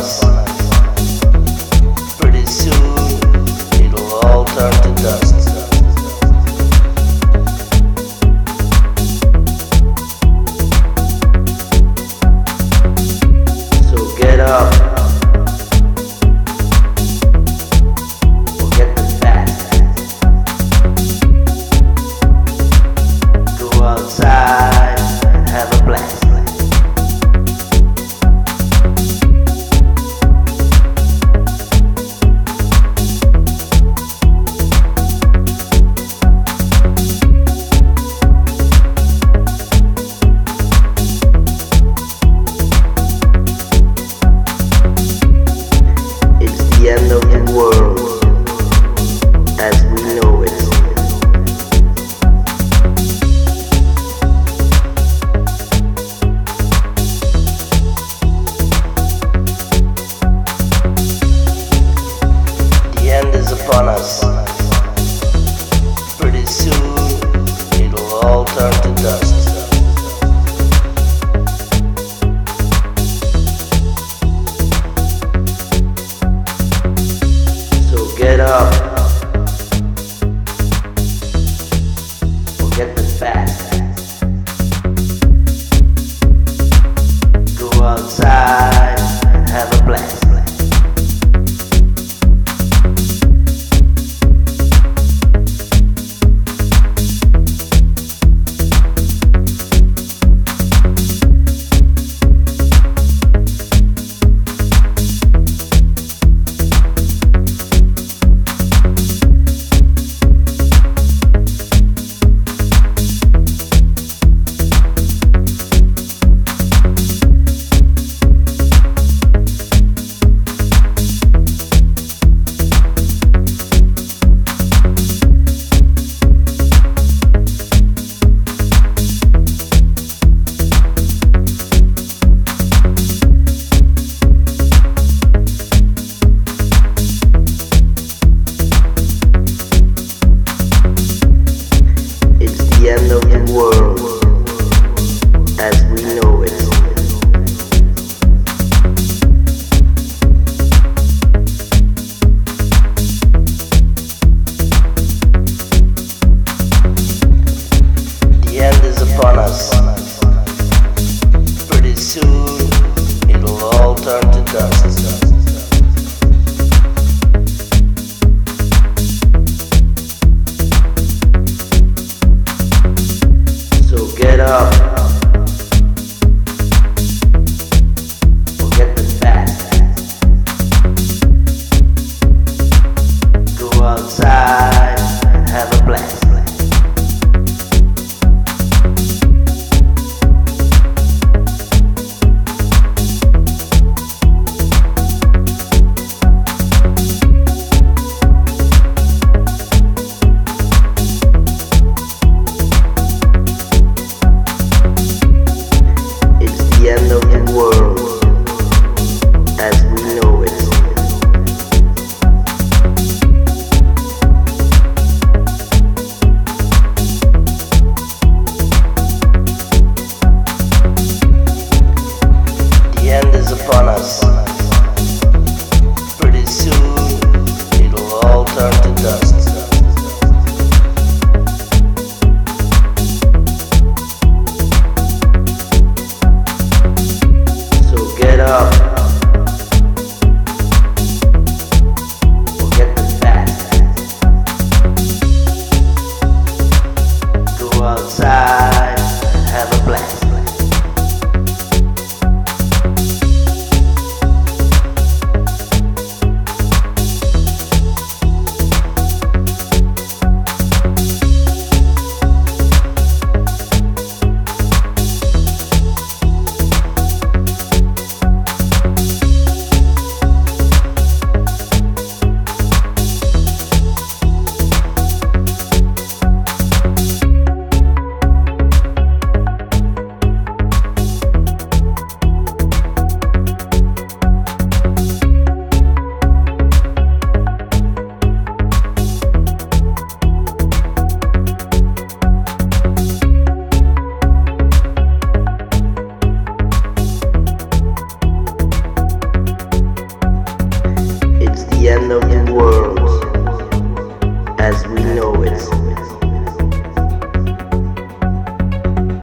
house. Pretty soon, it'll all turn to dust. So get up. outside.